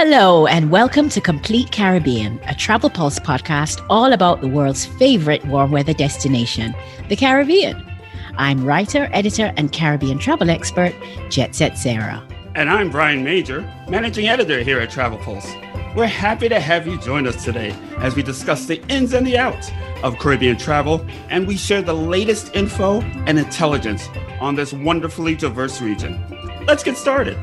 Hello, and welcome to Complete Caribbean, a travel pulse podcast all about the world's favorite warm weather destination, the Caribbean. I'm writer, editor, and Caribbean travel expert, Jet Set Sarah. And I'm Brian Major, managing editor here at Travel Pulse. We're happy to have you join us today as we discuss the ins and the outs of Caribbean travel and we share the latest info and intelligence on this wonderfully diverse region. Let's get started.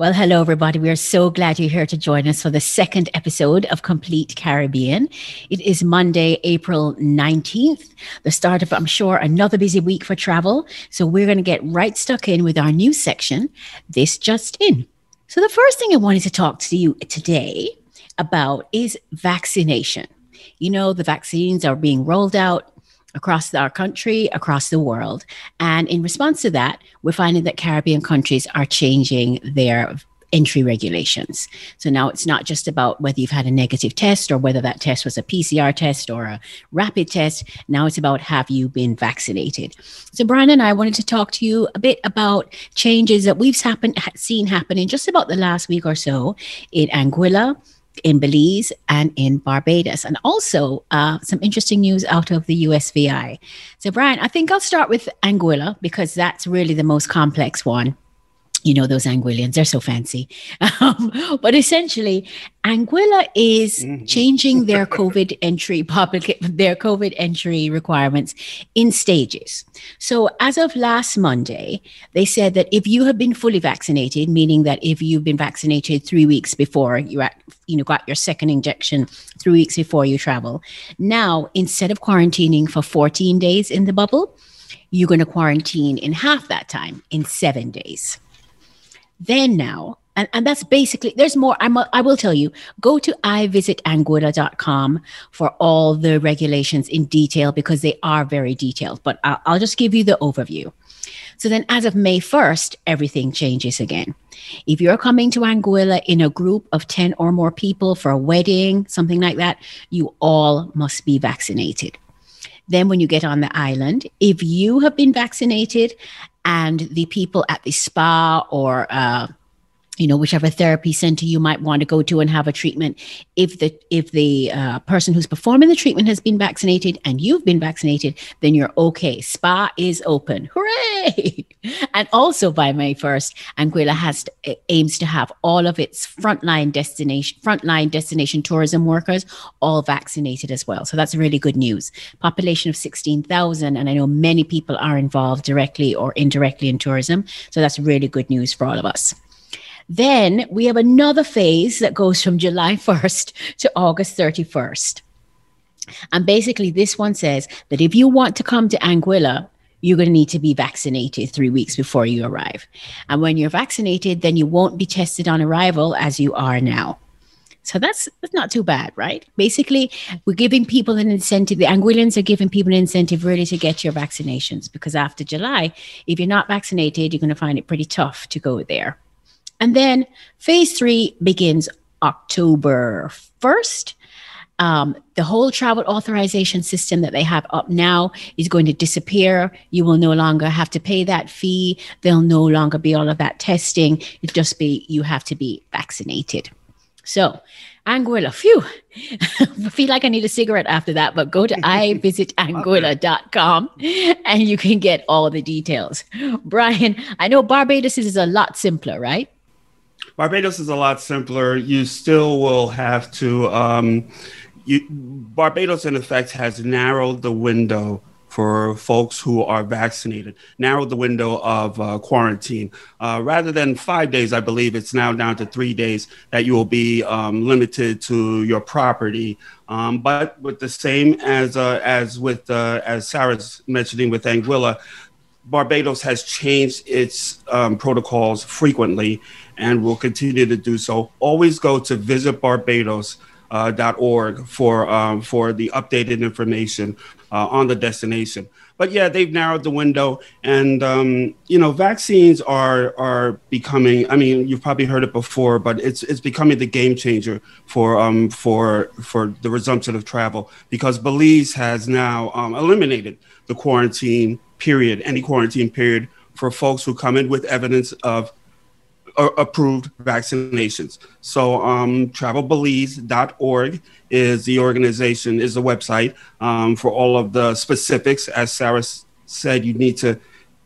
Well, hello, everybody. We are so glad you're here to join us for the second episode of Complete Caribbean. It is Monday, April 19th, the start of, I'm sure, another busy week for travel. So we're going to get right stuck in with our new section, This Just In. So the first thing I wanted to talk to you today about is vaccination. You know, the vaccines are being rolled out across our country, across the world. And in response to that, we're finding that Caribbean countries are changing their entry regulations. So now it's not just about whether you've had a negative test or whether that test was a PCR test or a rapid test. Now it's about have you been vaccinated. So Brian and I wanted to talk to you a bit about changes that we've seen happen in just about the last week or so in Anguilla, in Belize and in Barbados, and also uh, some interesting news out of the USVI. So, Brian, I think I'll start with Anguilla because that's really the most complex one you know those Anguillians, they're so fancy. Um, but essentially, Anguilla is mm-hmm. changing their COVID entry public their COVID entry requirements in stages. So as of last Monday, they said that if you have been fully vaccinated, meaning that if you've been vaccinated three weeks before you at, you know got your second injection three weeks before you travel, now instead of quarantining for 14 days in the bubble, you're going to quarantine in half that time in seven days. Then now, and, and that's basically there's more I'm a, i will tell you go to ivisitanguilla.com for all the regulations in detail because they are very detailed but I'll, I'll just give you the overview. So then as of may 1st everything changes again. If you're coming to anguilla in a group of 10 or more people for a wedding something like that you all must be vaccinated. Then, when you get on the island, if you have been vaccinated and the people at the spa or uh, you know whichever therapy center you might want to go to and have a treatment. If the if the uh, person who's performing the treatment has been vaccinated and you've been vaccinated then you're okay. Spa is open. Hooray! And also by may 1st anguilla has to, aims to have all of its frontline destination frontline destination tourism workers all vaccinated as well. So that's really good news. Population of 16000 and i know many people are involved directly or indirectly in tourism. So that's really good news for all of us then we have another phase that goes from July 1st to August 31st. And basically, this one says that if you want to come to Anguilla, you're going to need to be vaccinated three weeks before you arrive. And when you're vaccinated, then you won't be tested on arrival as you are now. So that's, that's not too bad, right? Basically, we're giving people an incentive. The Anguillans are giving people an incentive really to get your vaccinations because after July, if you're not vaccinated, you're going to find it pretty tough to go there. And then phase three begins October 1st. Um, the whole travel authorization system that they have up now is going to disappear. You will no longer have to pay that fee. There'll no longer be all of that testing. It just be you have to be vaccinated. So, Anguilla, phew, I feel like I need a cigarette after that, but go to ivisitanguilla.com and you can get all the details. Brian, I know Barbados is a lot simpler, right? Barbados is a lot simpler. You still will have to. Um, you, Barbados, in effect, has narrowed the window for folks who are vaccinated, narrowed the window of uh, quarantine. Uh, rather than five days, I believe it's now down to three days that you will be um, limited to your property. Um, but with the same as uh, as with uh, as Sarah's mentioning with Anguilla, Barbados has changed its um, protocols frequently and will continue to do so. Always go to visitbarbados.org for um, for the updated information uh, on the destination. But yeah, they've narrowed the window, and um, you know, vaccines are are becoming. I mean, you've probably heard it before, but it's it's becoming the game changer for um, for for the resumption of travel because Belize has now um, eliminated the quarantine period, any quarantine period for folks who come in with evidence of approved vaccinations. So um, travelbelize.org is the organization, is the website um, for all of the specifics. As Sarah said, you need to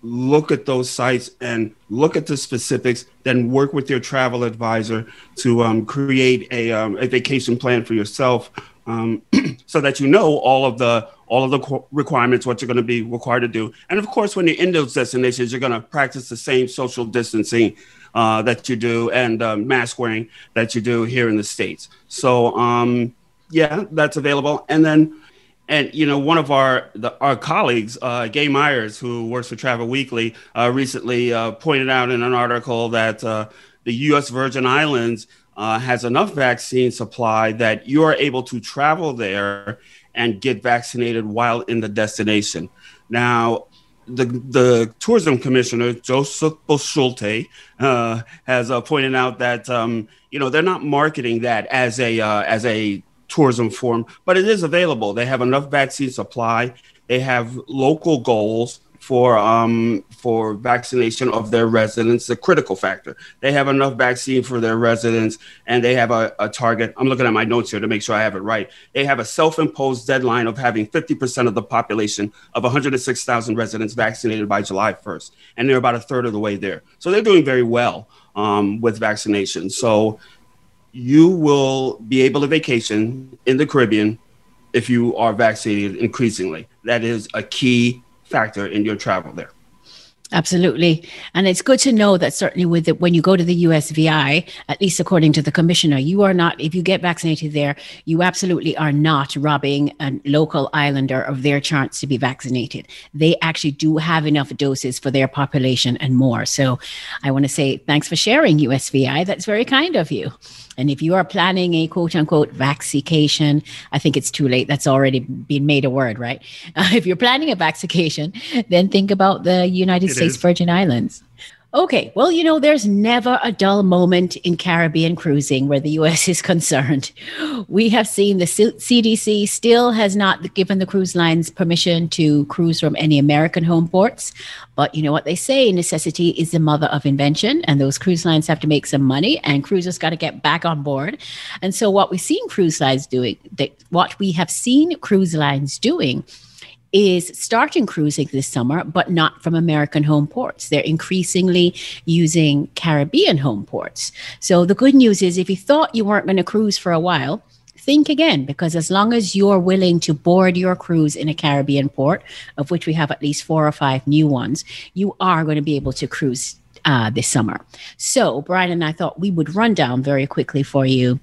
look at those sites and look at the specifics, then work with your travel advisor to um, create a, um, a vacation plan for yourself um, so that you know all of the all of the requirements, what you're going to be required to do. And of course, when you're in those destinations, you're going to practice the same social distancing uh, that you do and uh, mask wearing that you do here in the States. So, um, yeah, that's available. And then and you know, one of our the, our colleagues, uh, Gay Myers, who works for Travel Weekly, uh, recently uh, pointed out in an article that uh, the U.S. Virgin Islands uh, has enough vaccine supply that you are able to travel there and get vaccinated while in the destination. Now, the the tourism commissioner Joseph Boschulte uh, has pointed out that um, you know they're not marketing that as a as a tourism form, but it is available. They have enough vaccine supply. They have local goals for um, for vaccination of their residents, the critical factor. They have enough vaccine for their residents, and they have a, a, target. I'm looking at my notes here to make sure I have it right. They have a self-imposed deadline of having 50% of the population of 106,000 residents vaccinated by July 1st, and they're about a third of the way there. So they're doing very well um, with vaccination. So you will be able to vacation in the Caribbean if you are vaccinated increasingly. That is a key factor in your travel there. Absolutely. And it's good to know that certainly with when you go to the USVI, at least according to the commissioner, you are not, if you get vaccinated there, you absolutely are not robbing a local islander of their chance to be vaccinated. They actually do have enough doses for their population and more. So I want to say thanks for sharing USVI. That's very kind of you. And if you are planning a quote unquote vaccination, I think it's too late. That's already been made a word, right? Uh, if you're planning a vaccination, then think about the United it States is. Virgin Islands. Okay, well, you know, there's never a dull moment in Caribbean cruising where the US is concerned. We have seen the CDC still has not given the cruise lines permission to cruise from any American home ports. But you know what they say necessity is the mother of invention, and those cruise lines have to make some money, and cruisers got to get back on board. And so, what we've seen cruise lines doing, what we have seen cruise lines doing is starting cruising this summer, but not from American home ports. They're increasingly using Caribbean home ports. So the good news is if you thought you weren't going to cruise for a while, think again because as long as you're willing to board your cruise in a Caribbean port, of which we have at least four or five new ones, you are going to be able to cruise uh, this summer. So, Brian and I thought we would run down very quickly for you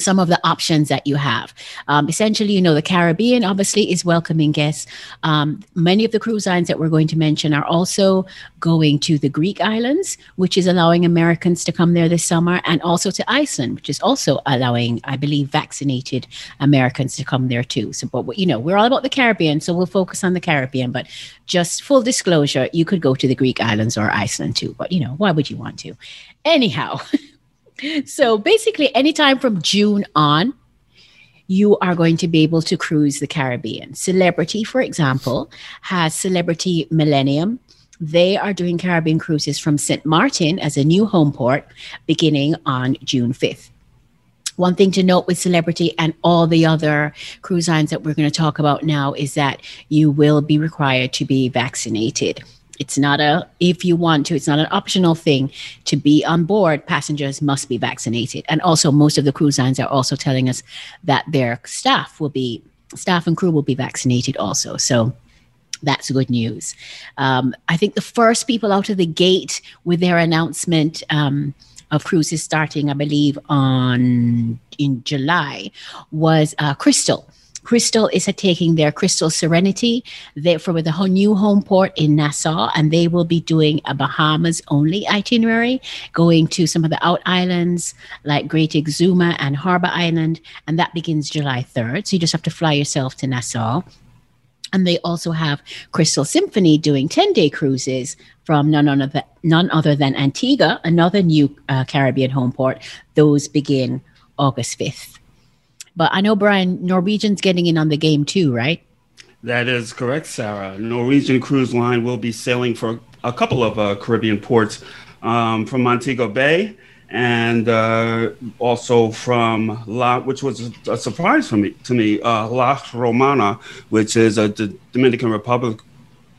some of the options that you have. Um, essentially, you know, the Caribbean obviously is welcoming guests. Um, many of the cruise lines that we're going to mention are also going to the Greek islands, which is allowing Americans to come there this summer, and also to Iceland, which is also allowing, I believe, vaccinated Americans to come there too. So, but you know, we're all about the Caribbean, so we'll focus on the Caribbean. But just full disclosure, you could go to the Greek islands or Iceland too. But you know, why would you want to? Anyhow. so basically, anytime from June on, you are going to be able to cruise the Caribbean. Celebrity, for example, has Celebrity Millennium. They are doing Caribbean cruises from St. Martin as a new home port beginning on June 5th. One thing to note with Celebrity and all the other cruise lines that we're going to talk about now is that you will be required to be vaccinated. It's not a, if you want to, it's not an optional thing to be on board. Passengers must be vaccinated. And also, most of the cruise lines are also telling us that their staff will be, staff and crew will be vaccinated also. So, that's good news. Um, I think the first people out of the gate with their announcement um, of cruises starting, I believe, on in July was uh, Crystal. Crystal is taking their Crystal Serenity for with a whole new home port in Nassau, and they will be doing a Bahamas only itinerary, going to some of the out islands like Great Exuma and Harbor Island, and that begins July 3rd. So you just have to fly yourself to Nassau. And they also have Crystal Symphony doing 10 day cruises from none other, none other than Antigua, another new uh, Caribbean home port. Those begin August 5th. But I know, Brian, Norwegian's getting in on the game too, right? That is correct, Sarah. Norwegian Cruise Line will be sailing for a couple of uh, Caribbean ports um, from Montego Bay and uh, also from La, which was a, surprise for me to me, uh, La Romana, which is a D- Dominican Republic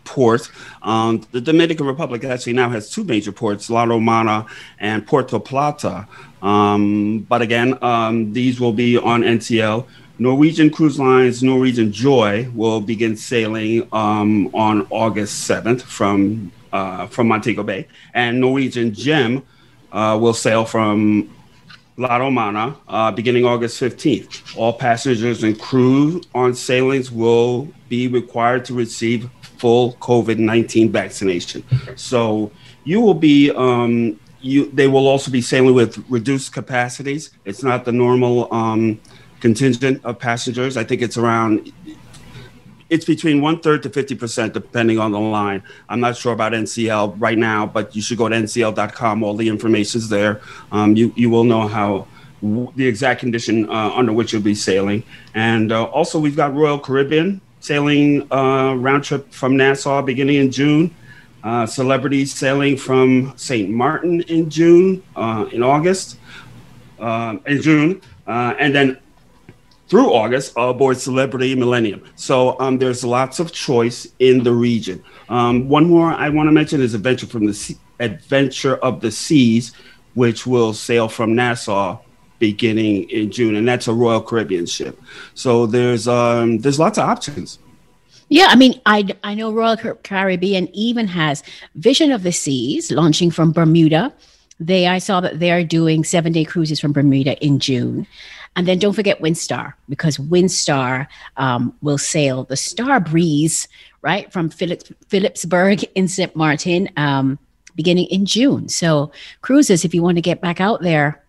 port. Um, the Dominican Republic actually now has two major ports, La Romana and Puerto Plata. Um, but again, um, these will be on NCL. Norwegian Cruise Lines Norwegian Joy will begin sailing um, on August 7th from uh, from Montego Bay, and Norwegian Gem uh, will sail from La Romana uh, beginning August 15th. All passengers and crew on sailings will be required to receive full COVID 19 vaccination. So you will be. Um, you, they will also be sailing with reduced capacities. It's not the normal um, contingent of passengers. I think it's around it's between one third to 50%, depending on the line. I'm not sure about NCL right now, but you should go to ncl.com. All the information is there. Um, you, you will know how the exact condition uh, under which you'll be sailing. And uh, also, we've got Royal Caribbean sailing uh, round trip from Nassau beginning in June. Uh, celebrities sailing from St. Martin in June, uh, in August, uh, in June. and then through August aboard Celebrity Millennium. So um, there's lots of choice in the region. Um, one more I want to mention is Adventure from the sea- Adventure of the Seas, which will sail from Nassau beginning in June, and that's a Royal Caribbean ship. So there's um, there's lots of options. Yeah, I mean, I, I know Royal Caribbean even has Vision of the Seas launching from Bermuda. They I saw that they are doing seven day cruises from Bermuda in June. And then don't forget Windstar because Windstar um, will sail the Star Breeze, right, from Phillips, Philipsburg in St. Martin um, beginning in June. So, cruises, if you want to get back out there,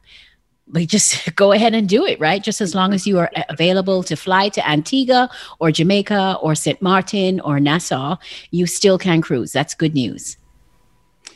just go ahead and do it, right? Just as long as you are available to fly to Antigua or Jamaica or St. Martin or Nassau, you still can cruise. That's good news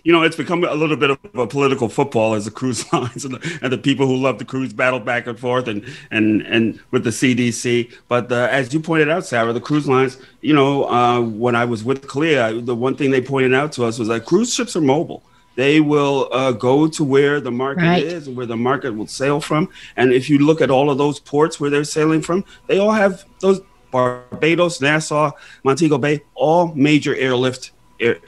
you know, it's become a little bit of a political football as the cruise lines and the, and the people who love the cruise battle back and forth and and and with the CDC. But uh, as you pointed out, Sarah, the cruise lines, you know, uh, when I was with CLIA, the one thing they pointed out to us was that cruise ships are mobile. They will uh, go to where the market right. is and where the market will sail from. And if you look at all of those ports where they're sailing from, they all have those Barbados, Nassau, Montego Bay, all major airlift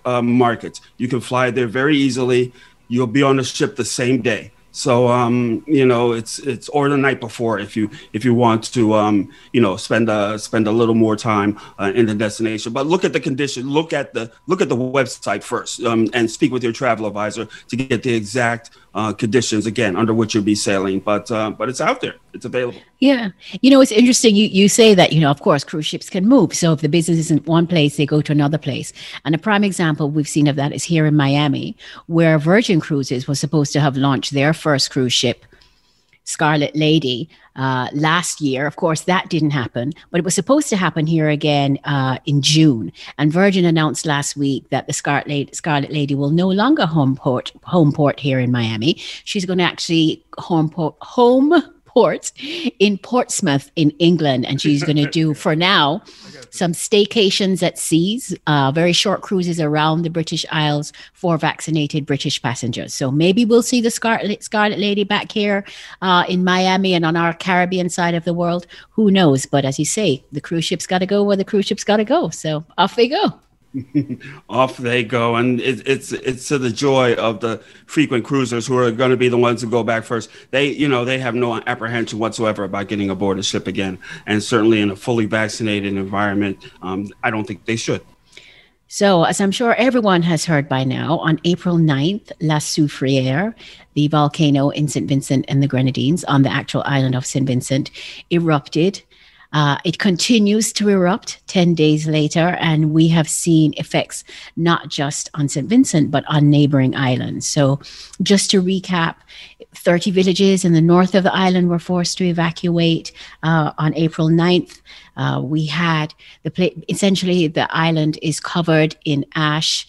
uh, markets. You can fly there very easily. You'll be on the ship the same day. So um, you know, it's it's or the night before if you if you want to um, you know spend a spend a little more time uh, in the destination. But look at the condition. Look at the look at the website first, um, and speak with your travel advisor to get the exact uh, conditions again under which you'll be sailing. But uh, but it's out there. It's available. Yeah, you know it's interesting. You you say that you know of course cruise ships can move. So if the business isn't one place, they go to another place. And a prime example we've seen of that is here in Miami, where Virgin Cruises was supposed to have launched their cruise ship Scarlet Lady uh, last year. Of course, that didn't happen, but it was supposed to happen here again uh, in June. And Virgin announced last week that the Scarlet Lady, Scarlet Lady will no longer home port, home port here in Miami. She's going to actually home port, home port in Portsmouth in England. And she's going to do, for now, some staycations at seas, uh, very short cruises around the British Isles for vaccinated British passengers. So maybe we'll see the Scarlet, Scarlet Lady back here uh, in Miami and on our Caribbean side of the world. Who knows? But as you say, the cruise ship's got to go where the cruise ship's got to go. So off they go. off they go, and it, it's it's to the joy of the frequent cruisers who are going to be the ones who go back first. They, you know, they have no apprehension whatsoever about getting aboard a ship again, and certainly in a fully vaccinated environment, um, I don't think they should. So, as I'm sure everyone has heard by now, on April 9th, La Soufriere, the volcano in St. Vincent and the Grenadines on the actual island of St. Vincent, erupted uh, it continues to erupt 10 days later, and we have seen effects not just on St. Vincent, but on neighboring islands. So, just to recap, 30 villages in the north of the island were forced to evacuate uh, on April 9th. Uh, we had the pla- essentially the island is covered in ash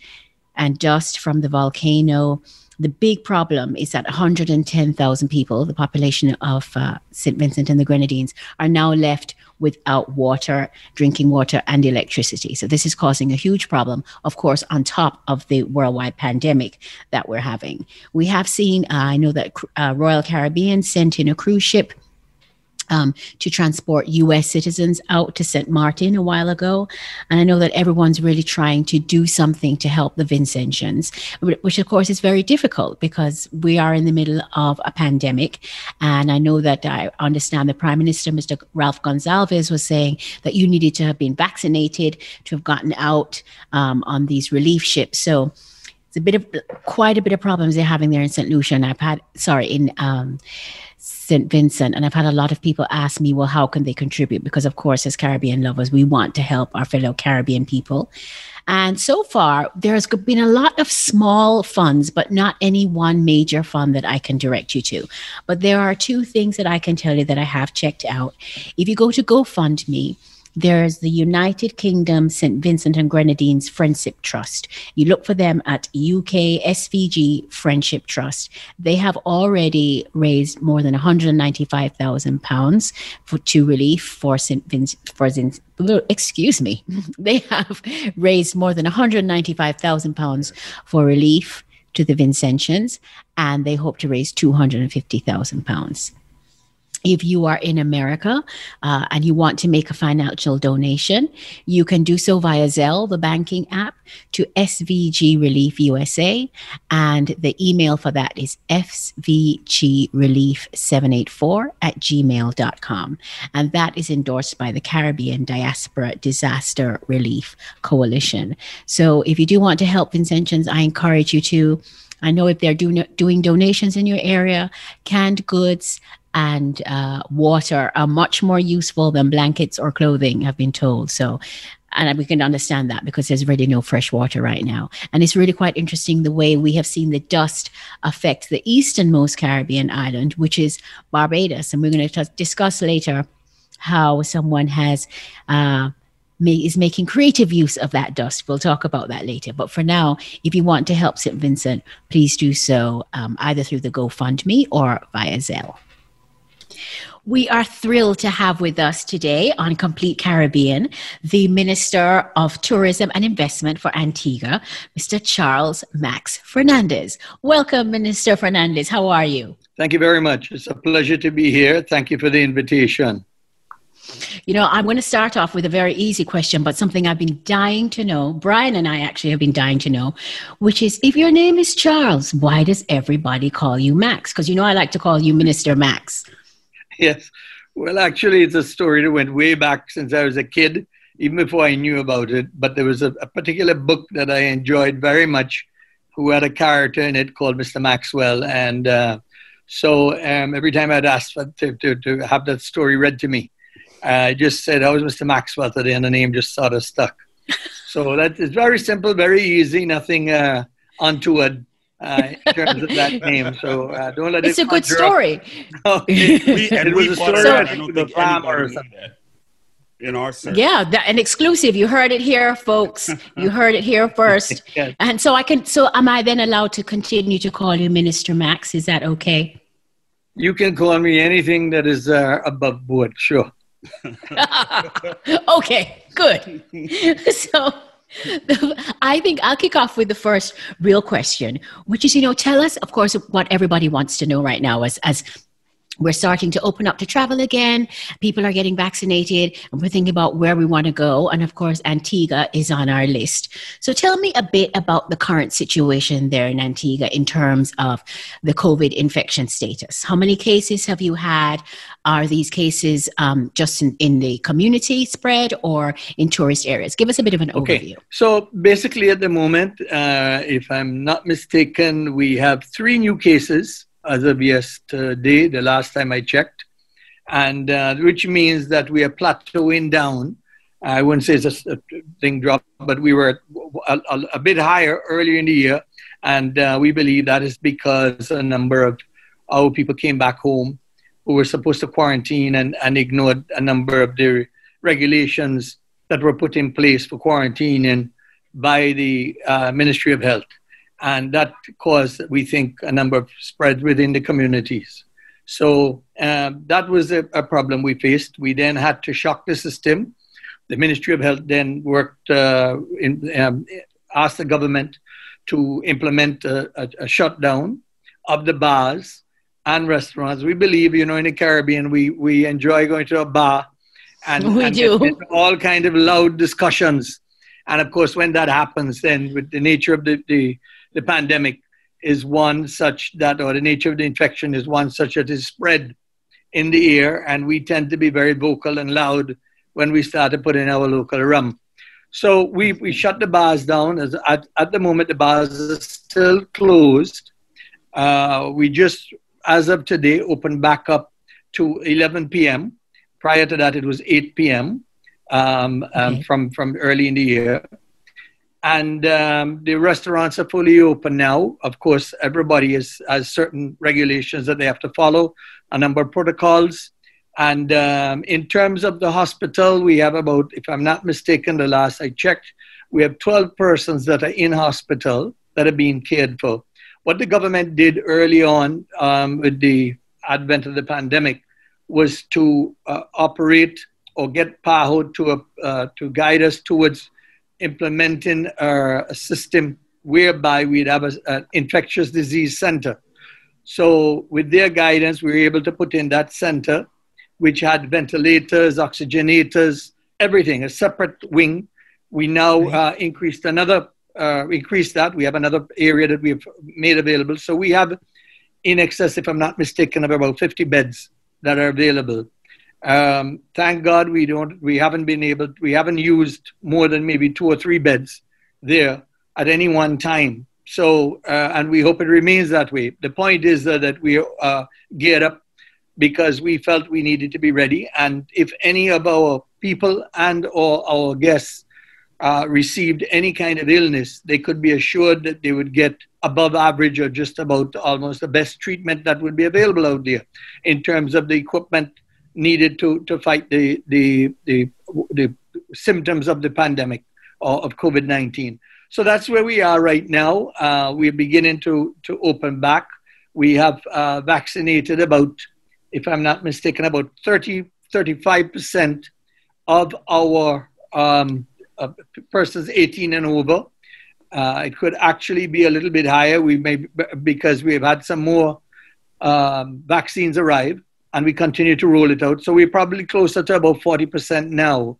and dust from the volcano. The big problem is that 110,000 people, the population of uh, St. Vincent and the Grenadines, are now left without water, drinking water, and electricity. So this is causing a huge problem, of course, on top of the worldwide pandemic that we're having. We have seen, uh, I know that uh, Royal Caribbean sent in a cruise ship um, to transport US citizens out to St. Martin a while ago. And I know that everyone's really trying to do something to help the Vincentians, which of course is very difficult because we are in the middle of a pandemic. And I know that I understand the Prime Minister, Mr. Ralph Gonsalves, was saying that you needed to have been vaccinated to have gotten out um, on these relief ships. So it's a bit of quite a bit of problems they're having there in St. Lucia. And I've had, sorry, in, um, St. Vincent. And I've had a lot of people ask me, well, how can they contribute? Because, of course, as Caribbean lovers, we want to help our fellow Caribbean people. And so far, there's been a lot of small funds, but not any one major fund that I can direct you to. But there are two things that I can tell you that I have checked out. If you go to GoFundMe, there's the United Kingdom St. Vincent and Grenadines Friendship Trust. You look for them at UK SVG Friendship Trust. They have already raised more than 195,000 pounds for to relief for St. Vincent for St. Excuse me. They have raised more than 195,000 pounds for relief to the Vincentians, and they hope to raise 250,000 pounds if you are in America uh, and you want to make a financial donation, you can do so via Zelle, the banking app, to SVG Relief USA. And the email for that is svgrelief784 at gmail.com. And that is endorsed by the Caribbean Diaspora Disaster Relief Coalition. So if you do want to help Vincentians, I encourage you to. I know if they're doing, doing donations in your area, canned goods, and uh, water are much more useful than blankets or clothing, I've been told. So, and we can understand that because there's really no fresh water right now. And it's really quite interesting the way we have seen the dust affect the easternmost Caribbean island, which is Barbados. And we're going to t- discuss later how someone has. Uh, is making creative use of that dust. We'll talk about that later. But for now, if you want to help St. Vincent, please do so um, either through the GoFundMe or via Zelle. We are thrilled to have with us today on Complete Caribbean the Minister of Tourism and Investment for Antigua, Mr. Charles Max Fernandez. Welcome, Minister Fernandez. How are you? Thank you very much. It's a pleasure to be here. Thank you for the invitation. You know, I'm going to start off with a very easy question, but something I've been dying to know. Brian and I actually have been dying to know, which is if your name is Charles, why does everybody call you Max? Because you know, I like to call you Minister Max. yes. Well, actually, it's a story that went way back since I was a kid, even before I knew about it. But there was a, a particular book that I enjoyed very much who had a character in it called Mr. Maxwell. And uh, so um, every time I'd ask to, to, to have that story read to me, I just said, How was Mr. Maxwell today? And the name just sort of stuck. so that is very simple, very easy, nothing uh, untoward uh, in terms of that name. So uh, don't let it's it. It's a good story. No, it, it was a story so, the farmer or something. In our search. Yeah, that, an exclusive. You heard it here, folks. you heard it here first. yes. And so I can. So am I then allowed to continue to call you Minister Max? Is that okay? You can call me anything that is uh, above board. Sure. okay, good. so I think I'll kick off with the first real question, which is, you know, tell us, of course, what everybody wants to know right now as, as we're starting to open up to travel again. People are getting vaccinated, and we're thinking about where we want to go. And of course, Antigua is on our list. So tell me a bit about the current situation there in Antigua in terms of the COVID infection status. How many cases have you had? Are these cases um, just in, in, the community spread or in tourist areas? Give us a bit of an okay. overview. So basically, at the moment, uh, if I'm not mistaken, we have three new cases as of yesterday, the last time I checked, and uh, which means that we are plateauing down. I wouldn't say it's a, thing drop, but we were a, a, a, bit higher earlier in the year, and uh, we believe that is because a number of our people came back home who were supposed to quarantine and, and ignored a number of the regulations that were put in place for quarantining by the uh, Ministry of Health. And that caused, we think, a number of spreads within the communities. So um, that was a, a, problem we faced. We then had to shock the system. The Ministry of Health then worked, uh, in, um, asked the government to implement a, a, a, shutdown of the bars and restaurants. We believe, you know, in the Caribbean, we, we enjoy going to a bar and, we and do. all kind of loud discussions. And of course, when that happens, then with the nature of the, the, the pandemic, is one such that, or the nature of the infection is one such that is spread in the air, and we tend to be very vocal and loud when we start to put in our local rum. So we, we shut the bars down. As at, at the moment, the bars are still closed. Uh, we just, as of today, opened back up to 11 p.m. Prior to that, it was 8 p.m. Um, um, okay. from, from early in the year and um, the restaurants are fully open now. Of course, everybody is, has certain regulations that they have to follow, a number of protocols. And um, in terms of the hospital, we have about, if I'm not mistaken, the last I checked, we have 12 persons that are in hospital that are being cared for. What the government did early on um, with the advent of the pandemic was to uh, operate or get PAHO to, uh, to guide us towards implementing a system whereby we'd have an infectious disease center. So, with their guidance, we were able to put in that center, which had ventilators, oxygenators, everything, a separate wing. We now uh, increased another, uh, increased that. We have another area that we've made available. So, we have in excess, if I'm not mistaken, of about 50 beds that are available. Um, thank God we don't, we haven't been able, we haven't used more than maybe two or three beds there at any one time. So, uh, and we hope it remains that way. The point is uh, that we uh, geared up because we felt we needed to be ready. And if any of our people and or our guests uh, received any kind of illness, they could be assured that they would get above average or just about almost the best treatment that would be available out there in terms of the equipment needed to, to fight the, the, the, the symptoms of the pandemic or of COVID 19. So that's where we are right now. Uh, we're beginning to, to open back. We have uh, vaccinated about, if I'm not mistaken, about 30, 35% of our um, uh, persons 18 and over. Uh, it could actually be a little bit higher. We may because we've had some more um, vaccines arrive and we continue to roll it out. So we're probably closer to about 40% now.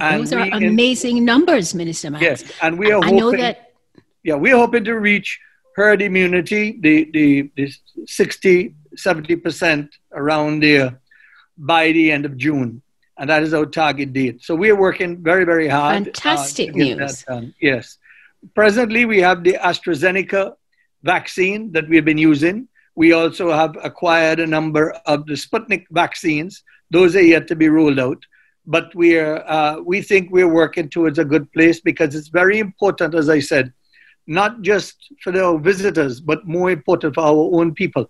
And Those are amazing in, numbers, Minister Max. Yes, and we are I hoping, know that. Yeah, we're hoping to reach herd immunity, the, the, the 60, 70% around there by the end of June. And that is our target date. So we are working very, very hard. Fantastic uh, news. Yes. Presently, we have the AstraZeneca vaccine that we've been using. We also have acquired a number of the Sputnik vaccines. Those are yet to be ruled out. But we, are, uh, we think we're working towards a good place because it's very important, as I said, not just for the visitors, but more important for our own people.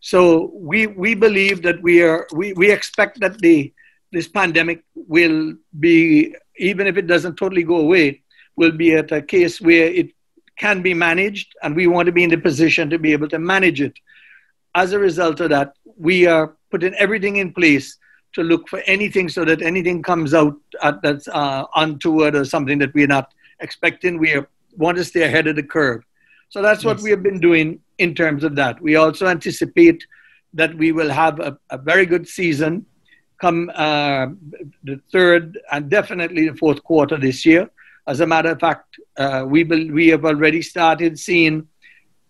So we, we believe that we, are, we, we expect that the, this pandemic will be, even if it doesn't totally go away, will be at a case where it can be managed, and we want to be in the position to be able to manage it as a result of that, we are putting everything in place to look for anything so that anything comes out at, that's uh, untoward or something that we're not expecting. We are, want to stay ahead of the curve. So that's what yes. we have been doing in terms of that. We also anticipate that we will have a, a very good season come uh, the third and definitely the fourth quarter this year. As a matter of fact, uh, we, we have already started seeing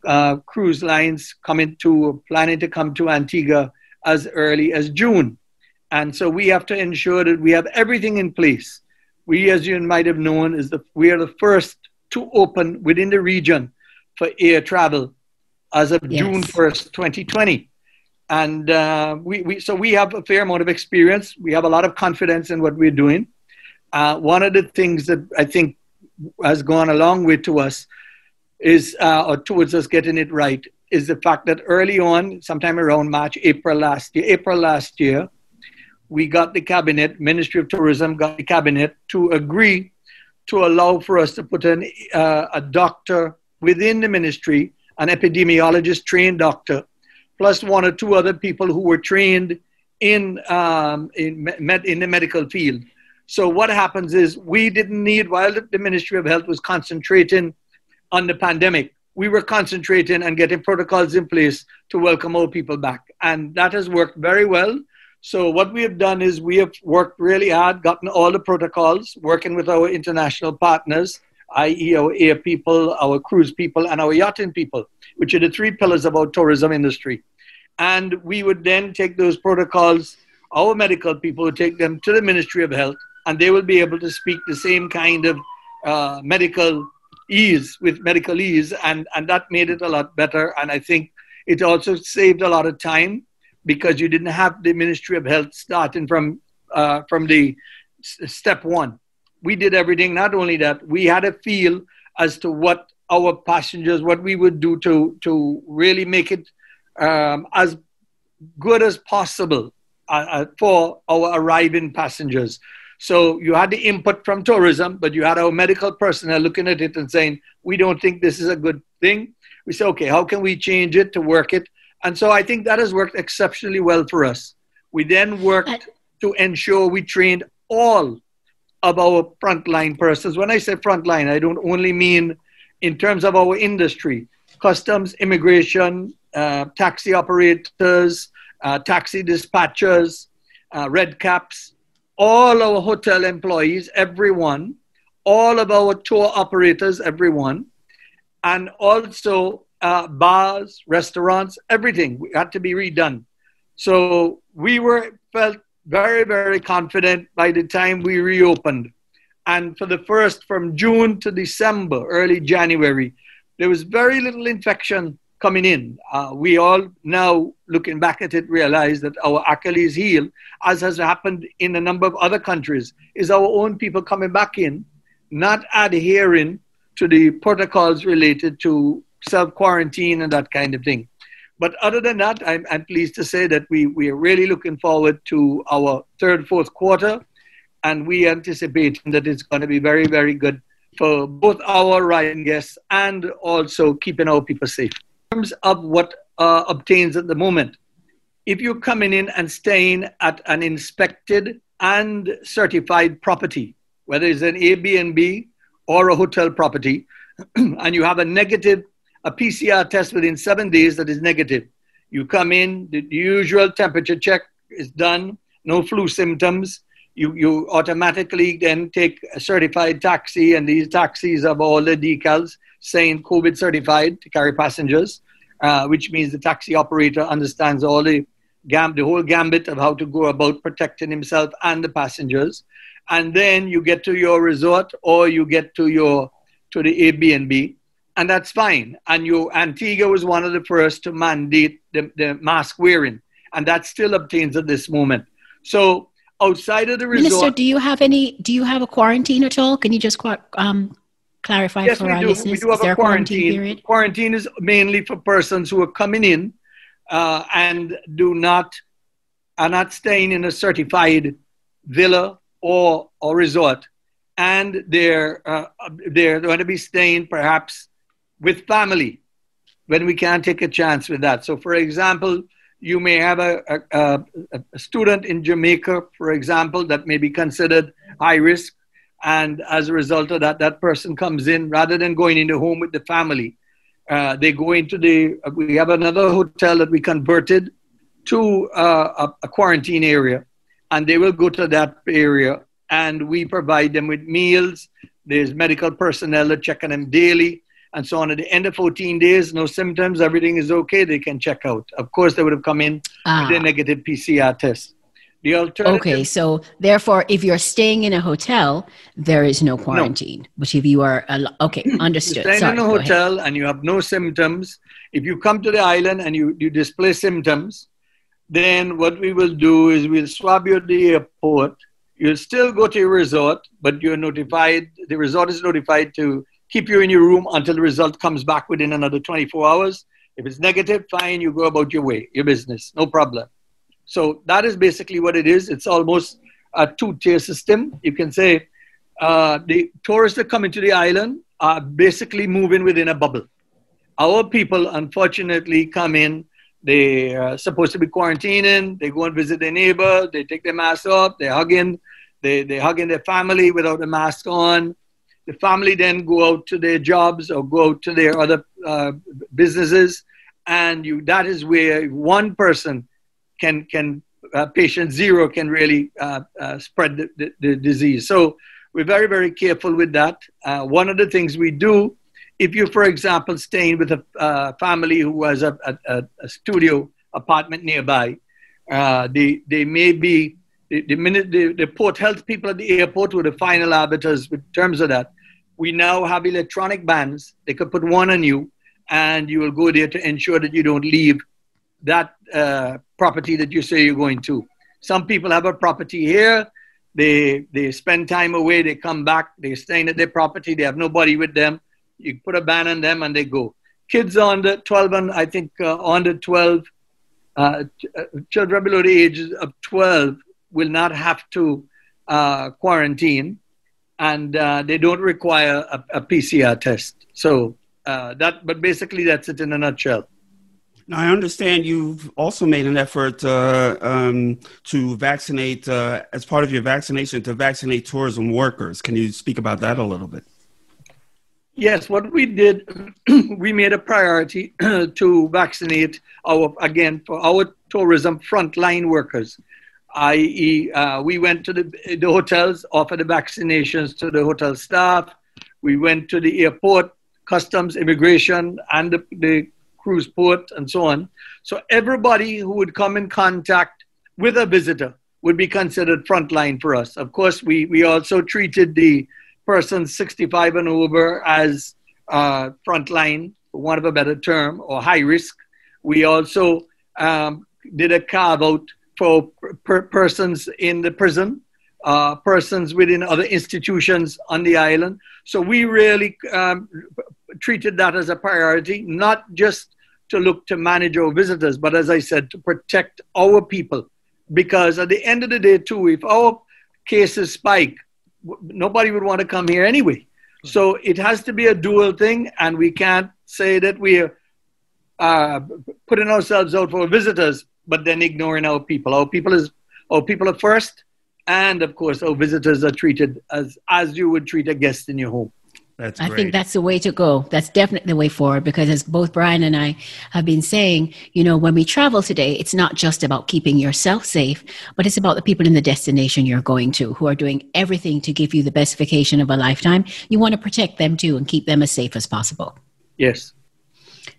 uh, cruise lines coming to planning to come to Antigua as early as June. And so we have to ensure that we have everything in place. We, as you might have known, is the, we are the first to open within the region for air travel as of yes. June 1st, 2020. And uh, we, we, so we have a fair amount of experience. We have a lot of confidence in what we're doing. Uh, one of the things that I think has gone a long way to us is, uh, or towards us getting it right, is the fact that early on, sometime around March, April last year, April last year, we got the cabinet, Ministry of Tourism got the cabinet to agree to allow for us to put in uh, a doctor within the ministry, an epidemiologist trained doctor, plus one or two other people who were trained in, um, in, med- in the medical field. So what happens is we didn't need, while the Ministry of Health was concentrating on the pandemic, we were concentrating and getting protocols in place to welcome our people back. And that has worked very well. So what we have done is we have worked really hard, gotten all the protocols, working with our international partners, i.e. our air people, our cruise people, and our yachting people, which are the three pillars of our tourism industry. And we would then take those protocols, our medical people would take them to the Ministry of Health, and they will be able to speak the same kind of uh, medical ease with medical ease, and, and that made it a lot better. And I think it also saved a lot of time because you didn't have the Ministry of Health starting from uh, from the step one. We did everything. Not only that, we had a feel as to what our passengers, what we would do to to really make it um, as good as possible uh, uh, for our arriving passengers. So you had the input from tourism, but you had our medical personnel looking at it and saying, "We don't think this is a good thing." We say, "Okay, how can we change it to work it?" And so I think that has worked exceptionally well for us. We then worked to ensure we trained all of our frontline persons. When I say frontline, I don't only mean in terms of our industry, customs, immigration, uh, taxi operators, uh, taxi dispatchers, uh, red caps, all our hotel employees, everyone, all of our tour operators, everyone, and also uh, bars, restaurants, everything had to be redone. So we were felt very, very confident by the time we reopened. And for the first, from June to December, early January, there was very little infection coming in. Uh, we all now, looking back at it, realize that our Achilles heel, as has happened in a number of other countries, is our own people coming back in, not adhering to the protocols related to self quarantine and that kind of thing. But other than that, I'm, I'm pleased to say that we, we are really looking forward to our third, fourth quarter, and we anticipate that it's going to be very, very good for both our riding guests and also keeping our people safe. Terms of what uh, obtains at the moment, if you're coming in and staying at an inspected and certified property, whether it's an Airbnb or a hotel property, and you have a negative a PCR test within seven days that is negative. You come in, the usual temperature check is done, no flu symptoms. You, you automatically then take a certified taxi, and these taxis have all the decals saying COVID certified to carry passengers, uh, which means the taxi operator understands all the, gam- the whole gambit of how to go about protecting himself and the passengers. And then you get to your resort or you get to your to the Airbnb and that's fine. And you, Antigua was one of the first to mandate the, the mask wearing, and that still obtains at this moment. So outside of the resort, Minister, do you have any? Do you have a quarantine at all? Can you just um, clarify yes, for we our do. listeners? We do have a quarantine. quarantine, quarantine is mainly for persons who are coming in uh, and do not are not staying in a certified villa or or resort, and they're uh, they're going to be staying perhaps with family when we can't take a chance with that. So, for example, you may have a, a, a, student in Jamaica, for example, that may be considered high risk. And as a result of that, that person comes in rather than going into home with the family. Uh, they go into the, we have another hotel that we converted to uh, a, a quarantine area. And they will go to that area and we provide them with meals. There's medical personnel that check on them daily and so on. At the end of 14 days, no symptoms, everything is okay, they can check out. Of course, they would have come in ah. with a negative PCR test. The alternative. Okay, so therefore, if you're staying in a hotel, there is no quarantine. No. But if you are, okay, hmm. understood. You're staying Sorry, in a hotel ahead. and you have no symptoms, if you come to the island and you, you display symptoms, then what we will do is we'll swab you at the airport. You'll still go to your resort, but you're notified, the resort is notified to keep you in your room until the result comes back within another 24 hours. If it's negative, fine, you go about your way, your business, no problem. So that is basically what it is. It's almost a two tier system. You can say uh, the tourists that come into the island are basically moving within a bubble. Our people, unfortunately, come in. They are supposed to be quarantining. They go and visit their neighbor. They take their mask off. They're hugging. They, they're hugging their family without the mask on. The family then go out to their jobs or go out to their other uh, businesses. And you, that is where one person can, can uh, patient zero can really uh, uh, spread the, the, the, disease. So we're very, very careful with that. Uh, one of the things we do, if you, for example, staying with a family who has a, a, a studio apartment nearby, uh, they, they may be, the, the minute the, the port health people at the airport were the final arbiters in terms of that. We now have electronic bans. They could put one on you, and you will go there to ensure that you don't leave that uh, property that you say you're going to. Some people have a property here. They they spend time away. They come back. They're staying at their property. They have nobody with them. You put a ban on them and they go. Kids under 12 and I think uh, under 12, uh, uh, children below the age of 12 will not have to uh, quarantine, and they don't require a, a PCR test. So that, but basically that's it in a nutshell. Now, I understand you've also made an effort uh, um, to vaccinate, uh, as part of your vaccination, to vaccinate tourism workers. Can you speak about that a little bit? Yes, what we did, we made a priority to vaccinate our, again, for our tourism frontline workers, i.e., uh, we went to the, the hotels, offered the vaccinations to the hotel staff. We went to the airport, customs, immigration, and the, the cruise port, and so on. So everybody who would come in contact with a visitor would be considered frontline for us. Of course, we, we also treated the person 65 and over as uh, frontline, for want of a better term, or high risk. We also um, did a carve out for per- persons in the prison, uh, persons within other institutions on the island. So we really um, treated that as a priority, not just to look to manage our visitors, but as I said, to protect our people. Because at the end of the day, too, if our cases spike, nobody would want to come here anyway. So it has to be a dual thing, and we can't say that we're uh, putting ourselves out for visitors, but then ignoring our people. Our people is our people are first, and of course, our visitors are treated as as you would treat a guest in your home. That's I think that's the way to go. That's definitely the way forward because as both Brian and I have been saying, you know, when we travel today, it's not just about keeping yourself safe, but it's about the people in the destination you're going to who are doing everything to give you the best vacation of a lifetime. You want to protect them too and keep them as safe as possible. Yes.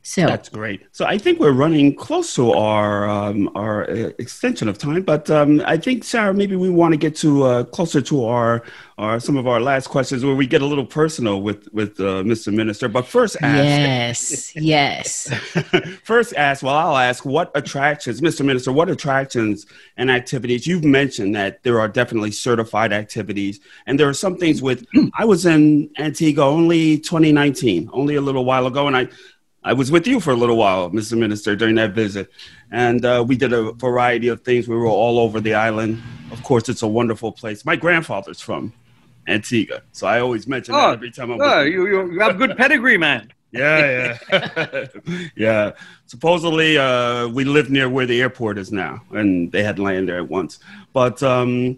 So that's great. So I think we're running close to our um, our uh, extension of time, but um, I think Sarah, maybe we want to get to uh, closer to our our some of our last questions where we get a little personal with with uh, Mr. Minister. But first, ask yes, yes. first, ask. Well, I'll ask. What attractions, Mr. Minister? What attractions and activities? You've mentioned that there are definitely certified activities, and there are some things with. I was in Antigua only 2019, only a little while ago, and I I was with you for a little while, Mr. Minister, during that visit. And uh, we did a variety of things. We were all over the island. Of course, it's a wonderful place. My grandfather's from Antigua. So I always mention oh, that every time I'm oh, you, you have good pedigree, man. yeah, yeah. yeah. Supposedly, uh, we live near where the airport is now, and they had land there at once. But um,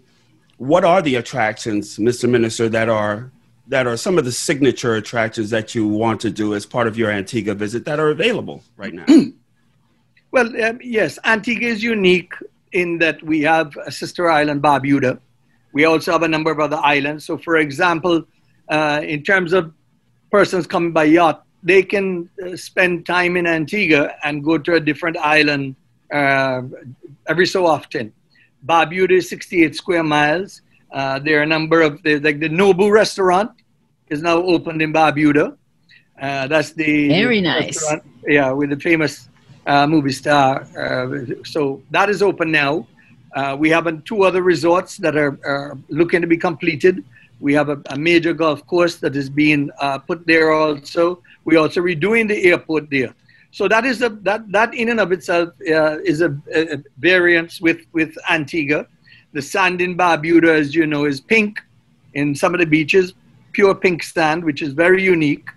what are the attractions, Mr. Minister, that are that are some of the signature attractions that you want to do as part of your Antigua visit that are available right now? well, um, yes, Antigua is unique in that we have a sister island, Barbuda. We also have a number of other islands. So, for example, uh, in terms of persons coming by yacht, they can uh, spend time in Antigua and go to a different island uh, every so often. Barbuda is 68 square miles. Uh, there are a number of the, like the Nobu restaurant is now opened in Barbuda. Uh, that's the very nice. Yeah, with the famous uh, movie star. Uh, so that is open now. Uh, we have two other resorts that are, are, looking to be completed. We have a, a major golf course that is being put there also. We're also redoing the airport there. So that is a that that in and of itself is a, a variance with with Antigua. The sand in Barbuda, as you know, is pink in some of the beaches. pure pink sand, which is very unique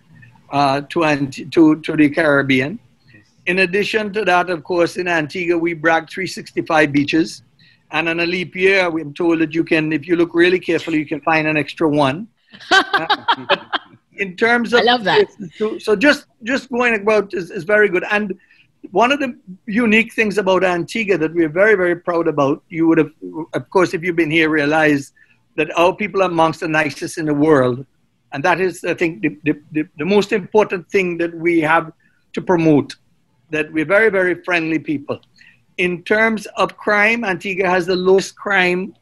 uh, to, to, to the Caribbean. In addition to that, of course, in Antigua, we brag 365 beaches. And on a leap year, I'm told that you can, if you look really carefully, you can find an extra one. uh, in terms of, I love that. So, so just just going about is, is very good. And one of the unique things about Antigua that we're very very proud about, you would have, of course, if you've been here, realized that our people are amongst the nicest in the world, and that is, I think, the, the, the, the most important thing that we have to promote. That we're very very friendly people. In terms of crime, Antigua has the lowest crime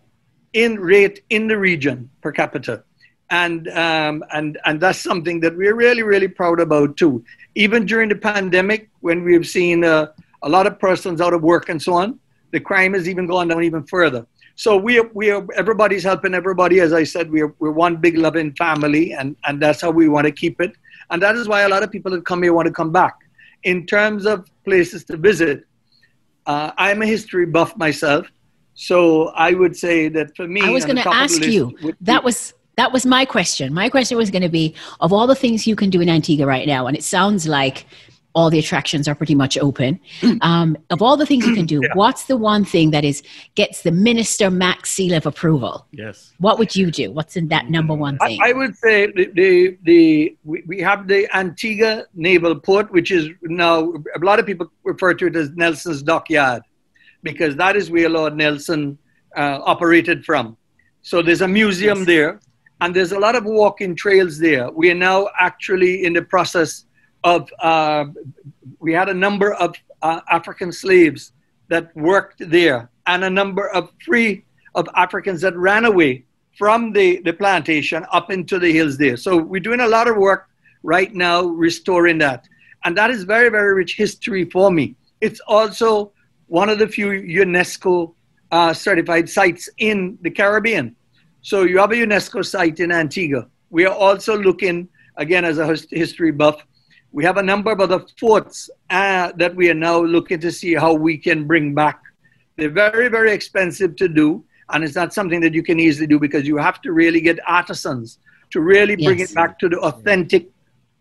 in rate in the region per capita and um, and and that's something that we're really really proud about too. Even during the pandemic, when we've seen uh, a lot of persons out of work and so on, the crime has even gone down even further. So we are, we are everybody's helping everybody. As I said, we're we're one big loving family, and and that's how we want to keep it. And that is why a lot of people that come here want to come back. In terms of places to visit, uh, I'm a history buff myself, so I would say that for me, I was going to ask you. That was that was my question. My question was going to be of all the things you can do in Antigua right now, and it sounds like all the attractions are pretty much open. Um, of all the things you can do, yeah. what's the one thing that is gets the minister max seal of approval? Yes. What would you do? What's in that number one thing? I, I would say the, the, the we, we have the Antigua Naval Port, which is now a lot of people refer to it as Nelson's Dockyard, because that is where Lord Nelson uh, operated from. So there's a museum yes. there and there's a lot of walking trails there. We are now actually in the process of, uh, we had a number of uh, African slaves that worked there, and a number of free of Africans that ran away from the, the plantation up into the hills there. So we're doing a lot of work right now restoring that. And that is very, very rich history for me. It's also one of the few UNESCO uh, certified sites in the Caribbean. So you have a UNESCO site in Antigua. We are also looking, again, as a history buff, we have a number of other forts uh, that we are now looking to see how we can bring back. They're very, very expensive to do, and it's not something that you can easily do because you have to really get artisans to really bring yes. it back to the authentic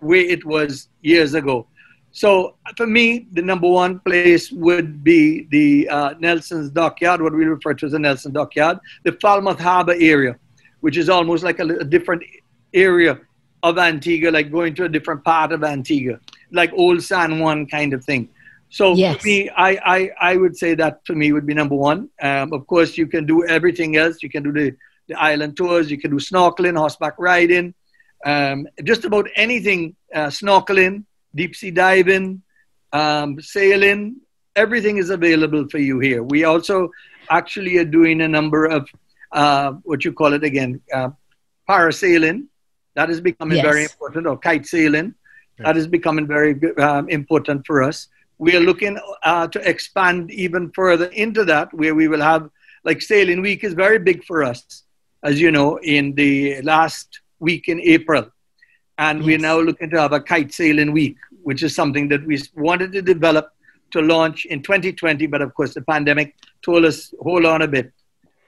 way it was years ago. So for me, the number one place would be the uh, Nelson's Dockyard, what we refer to as the Nelson Dockyard, the Falmouth Harbor area, which is almost like a, a, different area of Antigua, like going to a different part of Antigua, like Old San Juan kind of thing. So yes. for me, I, I, I would say that for me would be number one. Um, of course, you can do everything else. You can do the, the island tours, you can do snorkeling, horseback riding, um, just about anything, uh, snorkeling deep sea diving, um, sailing, everything is available for you here. We also actually are doing a number of uh, what you call it again, uh, parasailing. That is becoming yes. very important, or kite sailing. That is becoming very um, important for us. We are looking uh, to expand even further into that, where we will have, like Sailing Week is very big for us, as you know, in the last week in April. And yes. we're now looking to have a kite sailing week, which is something that we wanted to develop to launch in 2020, but of course the pandemic told us hold on a bit.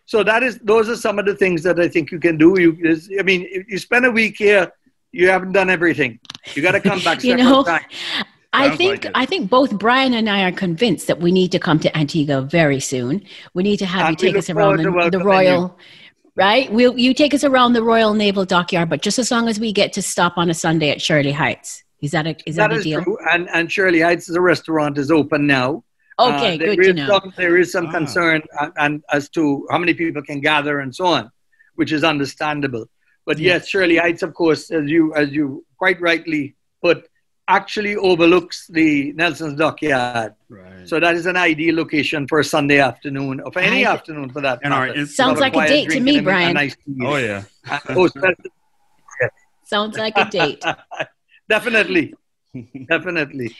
So that is those are some of the things that I think you can do. You, I mean, if you spend a week here, you haven't done everything. You got to come back. you know, time. I think like I think both Brian and I are convinced that we need to come to Antigua very soon. We need to have and you take us around the, the Royal. You right? We'll, you take us around the Royal Naval Dockyard, but just as long as we get to stop on a Sunday at Shirley Heights. Is that a is that, that a deal? True. And and Shirley Heights, the restaurant is open now. Okay, uh, good to know. Some, there is some ah. concern and, and, as to how many people can gather and so on, which is understandable. But yes, yes Shirley Heights, of course, as you as you quite rightly put, actually overlooks the Nelson's Dockyard. Right. So that is an ideal location for a Sunday afternoon, or for any afternoon for that. And our, sounds like a date to me, Brian. Nice oh yeah. Sounds like a date. Definitely. Definitely.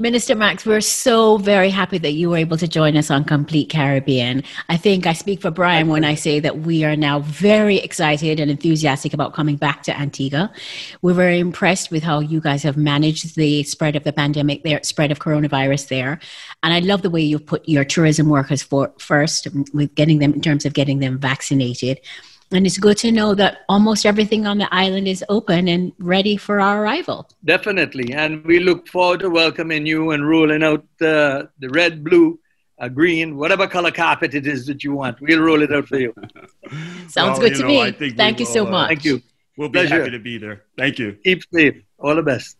Minister Max, we're so very happy that you were able to join us on Complete Caribbean. I think I speak for Brian when I say that we are now very excited and enthusiastic about coming back to Antigua. We're very impressed with how you guys have managed the spread of the pandemic there, spread of coronavirus there. And I love the way you've put your tourism workers for first with getting them in terms of getting them vaccinated And it's good to know that almost everything on the island is open and ready for our arrival. Definitely. And we look forward to welcoming you and rolling out the, the red, blue, uh, green, whatever color carpet it is that you want. We'll roll it out for you. Sounds well, good to know, me. Thank you so uh, much. Thank you. We'll be Pleasure. happy to be there. Thank you. Keep safe. All the best.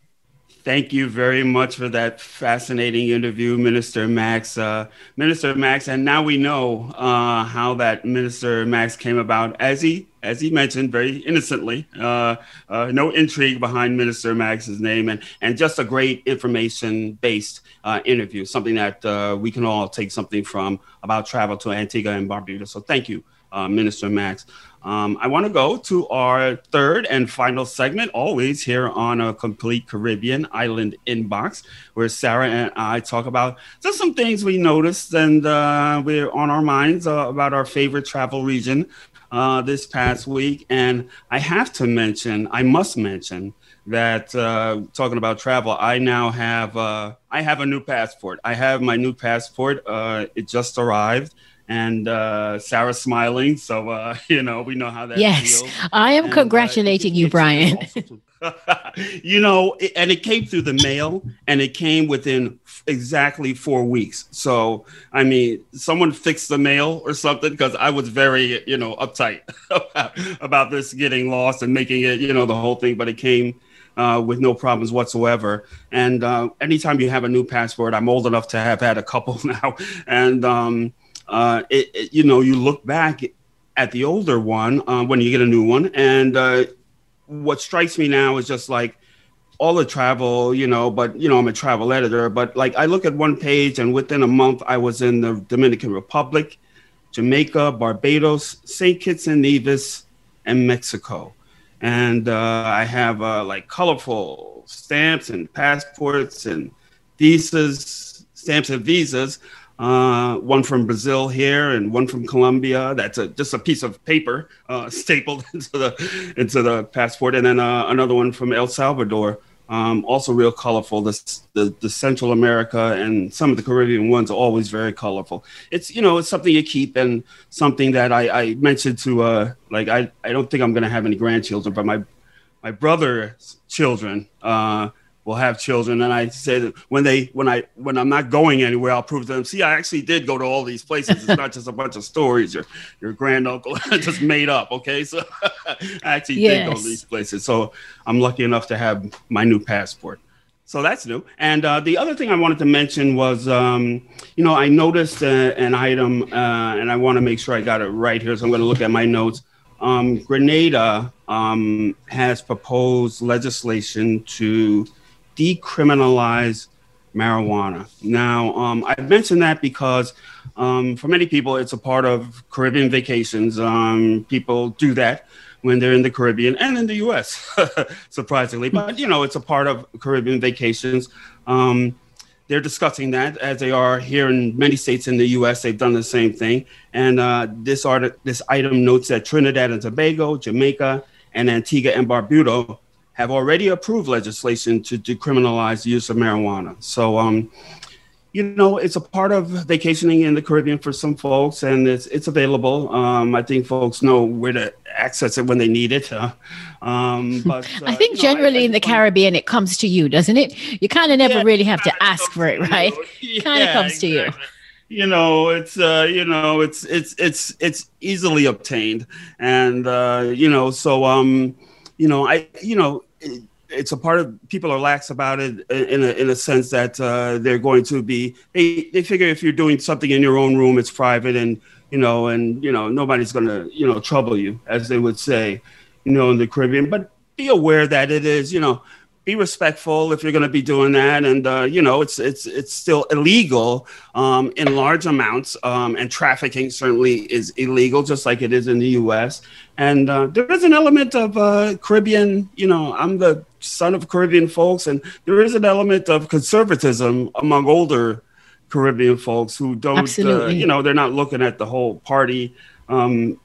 Thank you very much for that fascinating interview, Minister Max. Uh, Minister Max, and now we know uh, how that Minister Max came about. As he as he mentioned very innocently, uh, uh no intrigue behind Minister Max's name, and and just a great information based uh, interview, something that uh, we can all take something from about travel to Antigua and Barbuda. So thank you, Minister Max. Um, I want to go to our third and final segment, always here on a complete Caribbean island inbox, where Sarah and I talk about just some things we noticed and uh, we're on our minds uh, about our favorite travel region uh, this past week. And I have to mention, I must mention that uh, talking about travel, I now have uh, I have a new passport. I have my new passport. Uh, it just arrived and uh, Sarah smiling. So uh, you know, we know how that. Yes, feels. I am and, uh, congratulating uh, you, Brian. you know, and it came through the mail, and it came within exactly four weeks. So I mean, someone fixed the mail or something because I was very, you know, uptight about, about this getting lost and making it, you know, the whole thing. But it came. Uh, with no problems whatsoever. And uh, anytime you have a new passport, I'm old enough to have had a couple now, and um, uh, it, it, you know, you look back at the older one uh, when you get a new one, and uh, what strikes me now is just like all the travel, you know, but you know, I'm a travel editor, but like I look at one page, and within a month, I was in the Dominican Republic, Jamaica, Barbados, St. Kitts and Nevis, and Mexico. And uh, I have uh, like colorful stamps and passports and visas, stamps and visas uh, one from Brazil here and one from Colombia. That's a, just a piece of paper uh, stapled into the into the passport, and then uh, another one from El Salvador. Um, also real colorful. This, the the Central America and some of the Caribbean ones are always very colorful. It's you know it's something you keep and something that I, I mentioned to uh like I, I don't think I'm gonna have any grandchildren, but my my brother's children uh will have children and i say that when they when i when i'm not going anywhere i'll prove to them see i actually did go to all these places it's not just a bunch of stories your your granduncle just made up okay so i actually yes. did go to these places so i'm lucky enough to have my new passport so that's new. And uh, the other thing I wanted to mention was, um, you know, I noticed uh, an item, uh, and I want to make sure I got it right here. So I'm going to look at my notes. Um, Grenada um, has proposed legislation to decriminalize marijuana. Now, um, I mentioned that because um, for many people, it's a part of Caribbean vacations. Um, people do that when they're in the Caribbean and in the U.S. surprisingly, but you know, it's a part of Caribbean vacations. Um, they're discussing that as they are here in many states in the U.S. They've done the same thing, and uh, this art- this item notes that Trinidad and Tobago, Jamaica, and Antigua and Barbuda have already approved legislation to decriminalize the use of marijuana. So, um, you know, it's a part of vacationing in the Caribbean for some folks, and it's it's available. Um, I think folks know where to access it when they need it. Uh, um, but uh, I think generally I, I in the Caribbean, it comes to you, doesn't it? You kind of never yeah, really have to ask for it, right? Yeah, kind of comes exactly. to you you know it's uh you know it's it's it's it's easily obtained and uh you know so um you know i you know it's a part of people are lax about it in a, in a sense that uh, they're going to be they, they figure if you're doing something in your own room it's private and you know and you know nobody's to you know trouble you as they would say you know in the caribbean. But be aware that it is you know be respectful if you're going to be doing that and uh, you know it's it's it's still illegal um, in large amounts um, and trafficking certainly is illegal just like it is in the us and uh, there is an element of uh, caribbean you know i'm the son of caribbean folks and there is an element of conservatism among older caribbean folks who don't uh, you know they're not looking at the whole party um,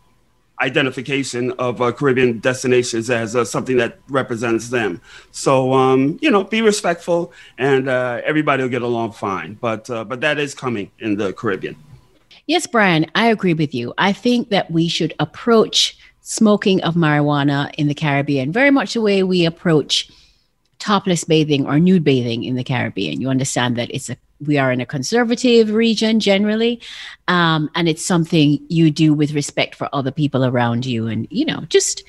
identification of uh, Caribbean destinations as uh, something that represents them. So um, you know, be respectful, and uh, everybody will get along fine. But uh, but that is coming in the Caribbean. Yes, Brian, I agree with you. I think that we should approach smoking of marijuana in the Caribbean, very much the way we approach topless bathing or nude bathing in the Caribbean. You understand that it's a we are in a conservative region generally, um, and it's something you do with respect for other people around you, and you know, just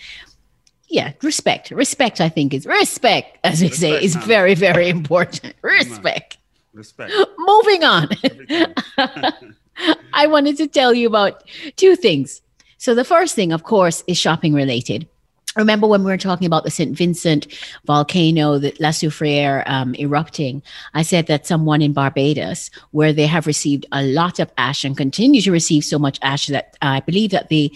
yeah, respect. Respect, I think, is respect, as we respect, say, is very, very important. Respect. Respect. Moving on. I wanted to tell you about two things. So the first thing, of course, is shopping related. Remember when we were talking about the St. Vincent volcano, the La Soufriere um, erupting? I said that someone in Barbados, where they have received a lot of ash and continue to receive so much ash that uh, I believe that the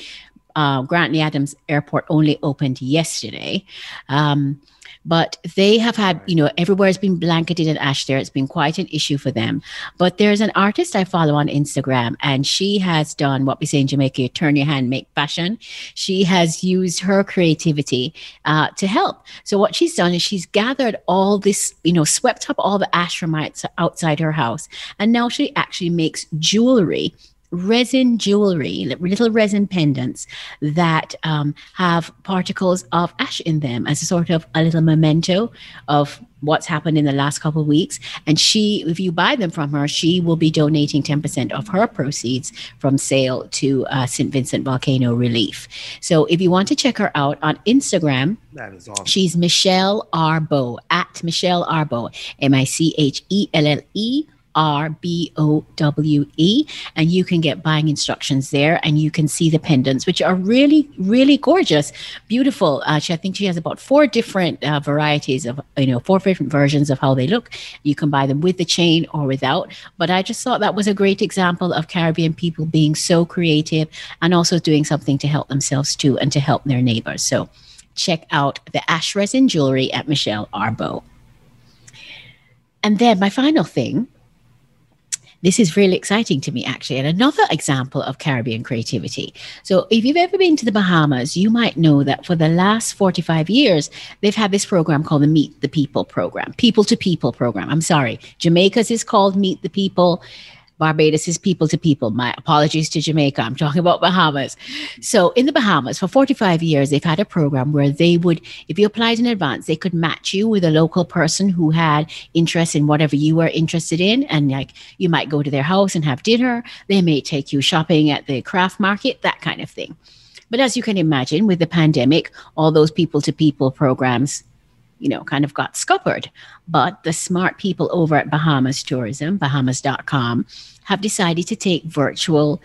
uh, Grantley Adams Airport only opened yesterday. Um, but they have had, you know, everywhere has been blanketed in ash there. It's been quite an issue for them. But there's an artist I follow on Instagram, and she has done what we say in Jamaica turn your hand, make fashion. She has used her creativity uh, to help. So, what she's done is she's gathered all this, you know, swept up all the ash from outside her house, and now she actually makes jewelry resin jewelry, little resin pendants that um, have particles of ash in them as a sort of a little memento of what's happened in the last couple of weeks. And she, if you buy them from her, she will be donating 10% of her proceeds from sale to uh, St. Vincent Volcano Relief. So if you want to check her out on Instagram, that is awesome. She's Michelle Arbo at Michelle Arbo, M I C H E L L E R B O W E. And you can get buying instructions there and you can see the pendants, which are really, really gorgeous, beautiful. Uh, she, I think she has about four different uh, varieties of, you know, four different versions of how they look. You can buy them with the chain or without. But I just thought that was a great example of Caribbean people being so creative and also doing something to help themselves too and to help their neighbors. So check out the ash resin jewelry at Michelle Arbo. And then my final thing this is really exciting to me, actually. And another example of Caribbean creativity. So, if you've ever been to the Bahamas, you might know that for the last 45 years, they've had this program called the Meet the People program, People to People program. I'm sorry, Jamaica's is called Meet the People. Barbados is people to people. My apologies to Jamaica. I'm talking about Bahamas. So in the Bahamas, for 45 years, they've had a program where they would, if you applied in advance, they could match you with a local person who had interest in whatever you were interested in. And like you might go to their house and have dinner. They may take you shopping at the craft market, that kind of thing. But as you can imagine, with the pandemic, all those people to people programs you know, kind of got scuppered. But the smart people over at Bahamas Tourism, Bahamas.com, have decided to take virtual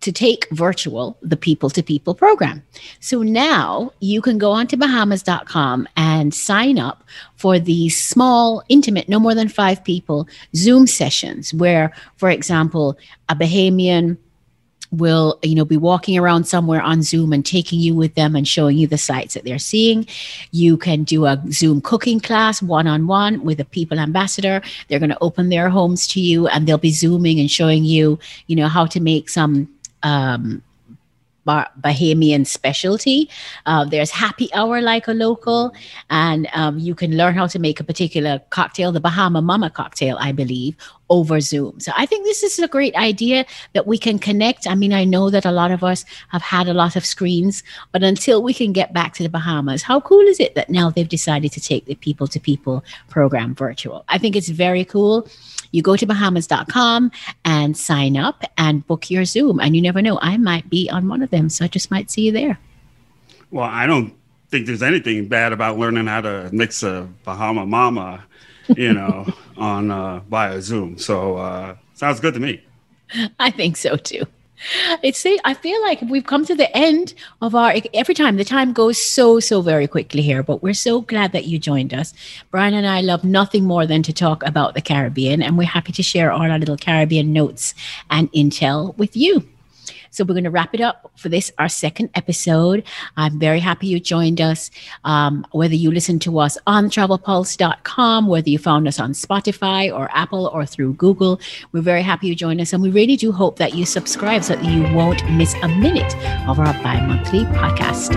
to take virtual the people to people program. So now you can go onto bahamas.com and sign up for these small, intimate, no more than five people Zoom sessions where, for example, a Bahamian will you know be walking around somewhere on zoom and taking you with them and showing you the sites that they're seeing. You can do a zoom cooking class one-on-one with a people ambassador. They're going to open their homes to you and they'll be zooming and showing you you know how to make some um, Bahamian specialty. Uh, there's happy hour like a local, and um, you can learn how to make a particular cocktail, the Bahama Mama cocktail, I believe, over Zoom. So I think this is a great idea that we can connect. I mean, I know that a lot of us have had a lot of screens, but until we can get back to the Bahamas, how cool is it that now they've decided to take the people to people program virtual? I think it's very cool. You go to Bahamas.com and sign up and book your Zoom. And you never know, I might be on one of them. So I just might see you there. Well, I don't think there's anything bad about learning how to mix a Bahama Mama, you know, on uh, via Zoom. So uh, sounds good to me. I think so too. It's I feel like we've come to the end of our every time the time goes so so very quickly here but we're so glad that you joined us. Brian and I love nothing more than to talk about the Caribbean and we're happy to share all our little Caribbean notes and intel with you so we're going to wrap it up for this, our second episode. I'm very happy you joined us. Um, whether you listen to us on travelpulse.com, whether you found us on Spotify or Apple or through Google, we're very happy you joined us. And we really do hope that you subscribe so that you won't miss a minute of our bi monthly podcast.